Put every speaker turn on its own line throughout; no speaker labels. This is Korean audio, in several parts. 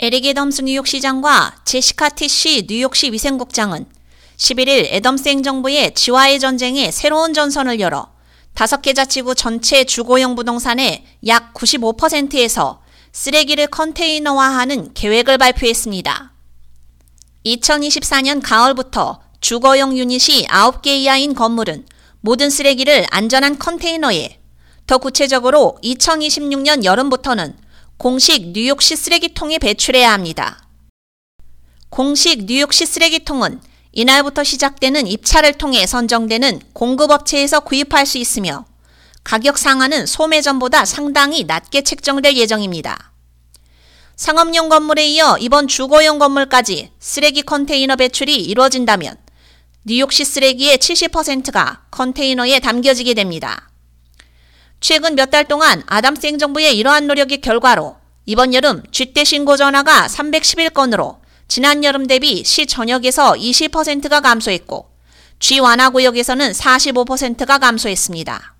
에릭 애덤스 뉴욕시장과 제시카 티시 뉴욕시 위생국장은 11일 애덤스 행정부의 지와의 전쟁에 새로운 전선을 열어 다섯 개 자치구 전체 주거용 부동산의 약 95%에서 쓰레기를 컨테이너화하는 계획을 발표했습니다. 2024년 가을부터 주거용 유닛이 9개 이하인 건물은 모든 쓰레기를 안전한 컨테이너에, 더 구체적으로 2026년 여름부터는 공식 뉴욕시 쓰레기통에 배출해야 합니다. 공식 뉴욕시 쓰레기통은 이날부터 시작되는 입찰을 통해 선정되는 공급업체에서 구입할 수 있으며 가격 상한은 소매점보다 상당히 낮게 책정될 예정입니다. 상업용 건물에 이어 이번 주거용 건물까지 쓰레기 컨테이너 배출이 이루어진다면 뉴욕시 쓰레기의 70%가 컨테이너에 담겨지게 됩니다. 최근 몇 달 동안 아담스 행정부의 이러한 노력의 결과로 이번 여름 쥐떼 신고 전화가 311건으로 지난 여름 대비 시 전역에서 20%가 감소했고 쥐 완화 구역에서는 45%가 감소했습니다.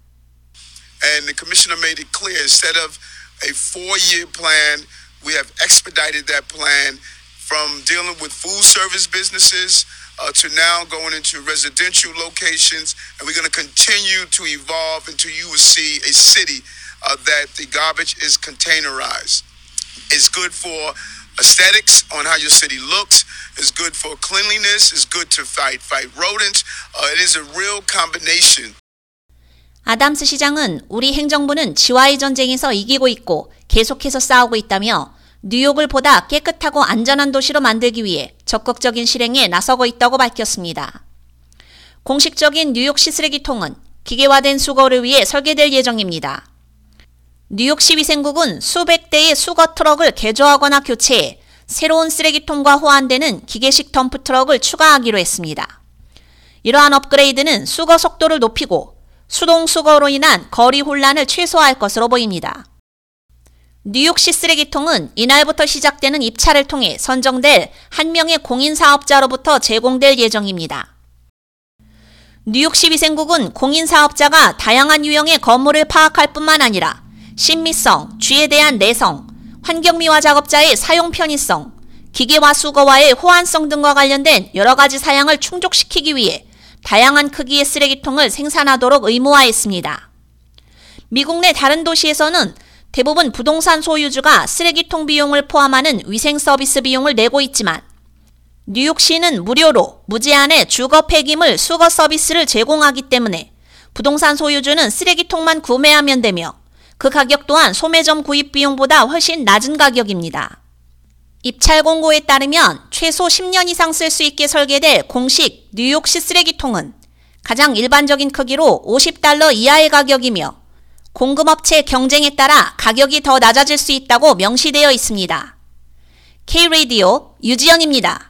And the commissioner made it clear instead of a four-year plan, we have expedited that plan from dealing with food service businesses uh, to now going into residential locations, and we're going to continue to evolve until you will see a city uh, that the garbage is containerized. It's good for aesthetics on how your city looks. It's good for cleanliness. It's good to fight fight rodents. Uh, it is a real combination.
아담스 시장은 우리 행정부는 지와의 전쟁에서 이기고 있고 계속해서 싸우고 있다며 뉴욕을 보다 깨끗하고 안전한 도시로 만들기 위해 적극적인 실행에 나서고 있다고 밝혔습니다. 공식적인 뉴욕시 쓰레기통은 기계화된 수거를 위해 설계될 예정입니다. 뉴욕시 위생국은 수백 대의 수거 트럭을 개조하거나 교체해 새로운 쓰레기통과 호환되는 기계식 덤프 트럭을 추가하기로 했습니다. 이러한 업그레이드는 수거 속도를 높이고 수동 수거로 인한 거리 혼란을 최소화할 것으로 보입니다. 뉴욕시 쓰레기통은 이날부터 시작되는 입찰을 통해 선정될 한 명의 공인 사업자로부터 제공될 예정입니다. 뉴욕시 위생국은 공인 사업자가 다양한 유형의 건물을 파악할 뿐만 아니라 신미성, 쥐에 대한 내성, 환경미화 작업자의 사용 편의성, 기계화 수거와의 호환성 등과 관련된 여러 가지 사양을 충족시키기 위해 다양한 크기의 쓰레기통을 생산하도록 의무화했습니다. 미국 내 다른 도시에서는 대부분 부동산 소유주가 쓰레기통 비용을 포함하는 위생 서비스 비용을 내고 있지만 뉴욕시는 무료로 무제한의 주거 폐기물 수거 서비스를 제공하기 때문에 부동산 소유주는 쓰레기통만 구매하면 되며 그 가격 또한 소매점 구입 비용보다 훨씬 낮은 가격입니다. 입찰 공고에 따르면 최소 10년 이상 쓸 수 있게 설계될 공식 뉴욕시 쓰레기통은 가장 일반적인 크기로 50달러 이하의 가격이며 공급업체 경쟁에 따라 가격이 더 낮아질 수 있다고 명시되어 있습니다. K-Radio 유지연입니다.